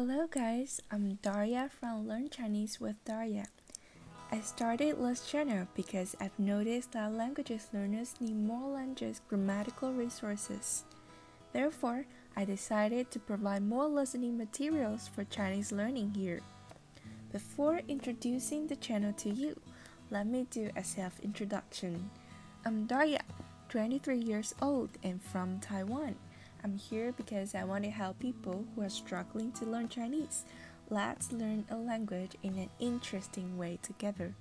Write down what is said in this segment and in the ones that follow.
Hello guys, I'm Daria from Learn Chinese with Daria. I started this channel because I've noticed that languages learners need more than just grammatical resources. Therefore, I decided to provide more listening materials for Chinese learning here. Before introducing the channel to you, let me do a self-introduction. I'm Daria, 23 years old and from Taiwan. I'm here because I want to help people who are struggling to learn Chinese. Let's learn a language in an interesting way together.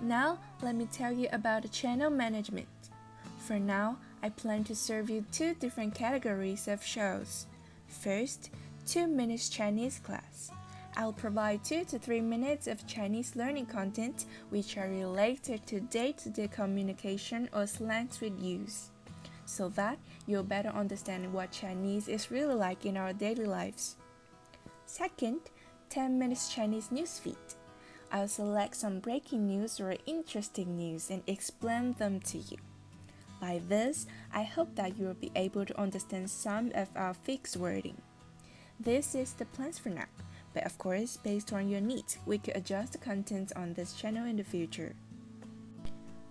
Now, let me tell you about the channel management. For now, I plan to serve you two different categories of shows. First, 2 minutes Chinese class. I'll provide 2 to 3 minutes of Chinese learning content which are related to day-to-day -day communication or slangs we use so that you'll better understand what Chinese is really like in our daily lives. Second, 10 minutes Chinese newsfeed. I'll select some breaking news or interesting news and explain them to you. By this, I hope that you will be able to understand some of our fixed wording. This is the plans for now, but of course, based on your needs, we could adjust the contents on this channel in the future.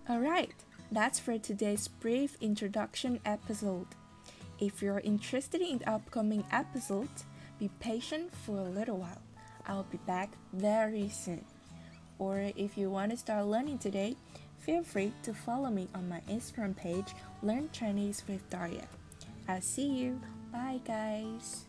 Alright, that's for today's brief introduction episode. If you're interested in the upcoming episode, be patient for a little while. I'll be back very soon. Or if you want to start learning today, feel free to follow me on my Instagram page, Learn Chinese with Daria. I'll see you. Bye, guys.